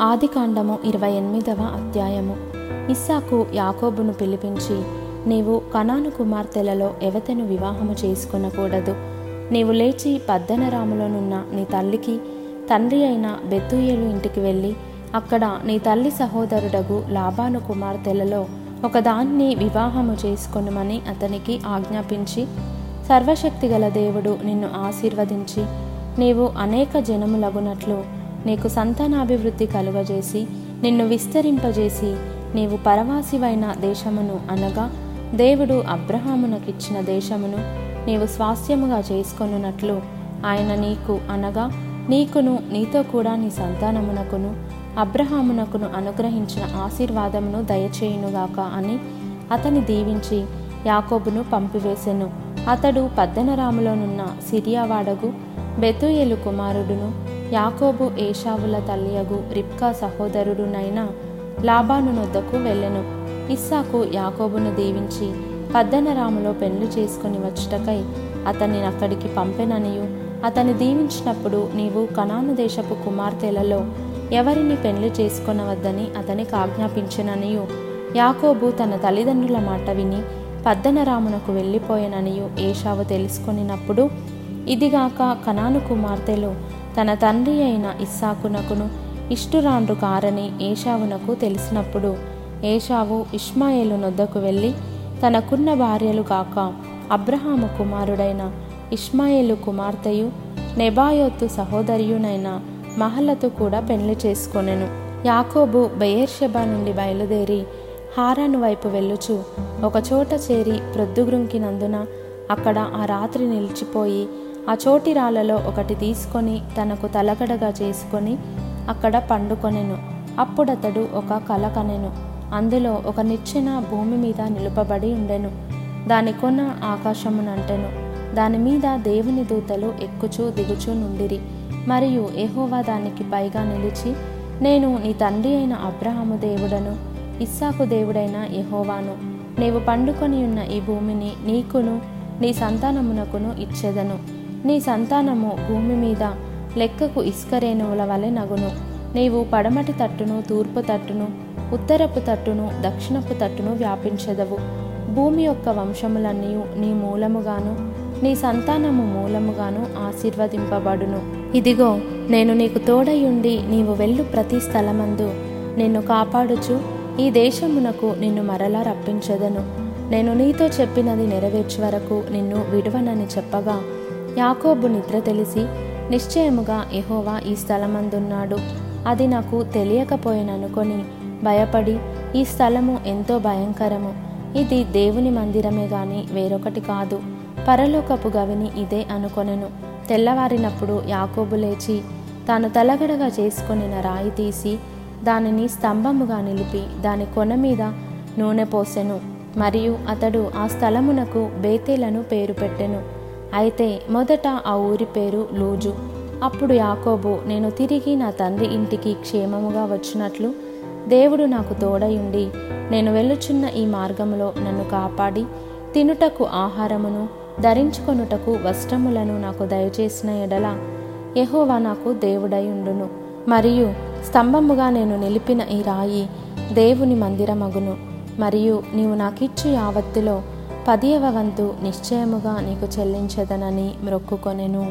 ఆదికాండము ఇరవై ఎనిమిదవ అధ్యాయము. ఇస్సాకు యాకోబును పిలిపించి నీవు కనాను కుమార్తెలలో ఎవతెను వివాహము చేసుకునకూడదు. నీవు లేచి పద్దనరాములోనున్న నీ తల్లికి తండ్రి అయిన బెత్తుయేలు ఇంటికి వెళ్ళి అక్కడ నీ తల్లి సహోదరుడగు లాబాను కుమార్తెలలో ఒకదాన్ని వివాహము చేసుకొనుమని అతనికి ఆజ్ఞాపించి సర్వశక్తిగల దేవుడు నిన్ను ఆశీర్వదించి నీవు అనేక జనములగునట్లు నీకు సంతానాభివృద్ధి కలుగజేసి నిన్ను విస్తరింపజేసి నీవు పరవాసివైన దేశమును అనగా దేవుడు అబ్రహామునకిచ్చిన దేశమును నీవు స్వాస్థ్యముగా చేసుకొనున్నట్లు ఆయన నీకు అనగా నీకును నీతో కూడా నీ సంతానమునకును అబ్రహామునకును అనుగ్రహించిన ఆశీర్వాదమును దయచేయునుగాక అని అతని దీవించి యాకోబును పంపివేశెను అతడు పద్దనరాములోనున్న సిరియావాడగు బెతుయేలు కుమారుడును యాకోబు ఏషావుల తల్లియగు రిప్కా సహోదరుడునైన లాబాను నొద్దకు వెళ్ళెను. ఇస్సాకు యాకోబును దీవించి పద్దనరాములో పెళ్ళి చేసుకుని వచ్చుటకై అతన్ని అక్కడికి పంపెననియు. అతన్ని దీవించినప్పుడు నీవు కనాను దేశపు కుమార్తెలలో ఎవరిని పెళ్ళి చేసుకొనవద్దని అతనికి ఆజ్ఞాపించిననియు. యాకోబు తన తల్లిదండ్రుల మాట విని పద్దనరామునకు వెళ్ళిపోయెననియు. ఏషావు తెలుసుకొనినప్పుడు ఇదిగాక కనాను కుమార్తెలు తన తండ్రి అయిన ఇస్సాకునకును ఇష్టురాండ్రు కారని ఏషావునకు తెలిసినప్పుడు ఏషావు ఇష్మాయేలు నొద్దకు వెళ్ళి తనకున్న భార్యలు కాక అబ్రహాము కుమారుడైన ఇష్మాయేలు కుమార్తెయు నెబాయోత్తు సహోదరియునైన మహలతు కూడా పెళ్ళి చేసుకొనెను. యాకోబు బెయేర్షెబా నుండి బయలుదేరి హారాను వైపు వెళ్ళుచు ఒకచోట చేరి ప్రొద్దుగ్రుంకినందున అక్కడ ఆ రాత్రి నిలిచిపోయి ఆ చోటి రాళ్ళలో ఒకటి తీసుకొని తనకు తలగడగా చేసుకొని అక్కడ పండుకొనెను. అప్పుడతడు ఒక కల కనెను. అందులో ఒక నిచ్చెన భూమి మీద నిలుపబడి ఉండెను. దాని కొన ఆకాశమునంటెను. దాని మీద దేవుని దూతలు ఎక్కుచూ దిగుచూ నుండిరి. మరియు ఎహోవా దానికి పైగా నిలిచి నేను నీ తండ్రి అయిన అబ్రహాము దేవుడను ఇస్సాకు దేవుడైన యహోవాను నీవు పండుకొని ఉన్న ఈ భూమిని నీకును నీ సంతానమునకును ఇచ్చేదను. నీ సంతానము భూమి మీద లెక్కకు ఇసుకరేణువుల వలె నగును. నీవు పడమటి తట్టును తూర్పు తట్టును ఉత్తరపు తట్టును దక్షిణపు తట్టును వ్యాపించెదవు. భూమి యొక్క వంశములన్నీ నీ మూలముగాను నీ సంతానము మూలముగాను ఆశీర్వదింపబడును. ఇదిగో నేను నీకు తోడయుండి నీవు వెళ్ళు ప్రతి స్థలమందు. నిన్ను కాపాడుచు ఈ దేశమునకు నిన్ను మరలా రప్పించదను. నేను నీతో చెప్పినది నెరవేర్చు వరకు నిన్ను విడువనని చెప్పగా యాకోబు నిద్ర తెలిసి నిశ్చయముగా ఎహోవా ఈ స్థలమందున్నాడు. అది నాకు తెలియకపోయిననుకొని భయపడి ఈ స్థలము ఎంతో భయంకరము. ఇది దేవుని మందిరమే గాని వేరొకటి కాదు. పరలోకపు గవిని ఇదే అనుకొనెను. తెల్లవారినప్పుడు యాకోబు లేచి తాను తలగడగా చేసుకొనిన రాయి తీసి దానిని స్తంభముగా నిలిపి దాని కొన మీద నూనె పోసెను. మరియు అతడు ఆ స్థలమునకు బేతేలను పేరు పెట్టెను. అయితే మొదట ఆ ఊరి పేరు లూజు. అప్పుడు యాకోబు నేను తిరిగి నా తండ్రి ఇంటికి క్షేమముగా వచ్చినట్లు దేవుడు నాకు తోడయుండి నేను వెళ్ళుచున్న ఈ మార్గములో నన్ను కాపాడి తినుటకు ఆహారమును ధరించుకొనుటకు వస్త్రములను నాకు దయచేసిన ఎడల యహోవా నాకు దేవుడై ఉండును మరియు స్తంభముగా నేను నిలిపిన ఈ రాయి దేవుని మందిరమగును. మరియు నీవు నాకిచ్చు యావత్తులో పదియవ వంతు నిశ్చయముగా నీకు చెల్లించదనని మ్రొక్కుకొనెను.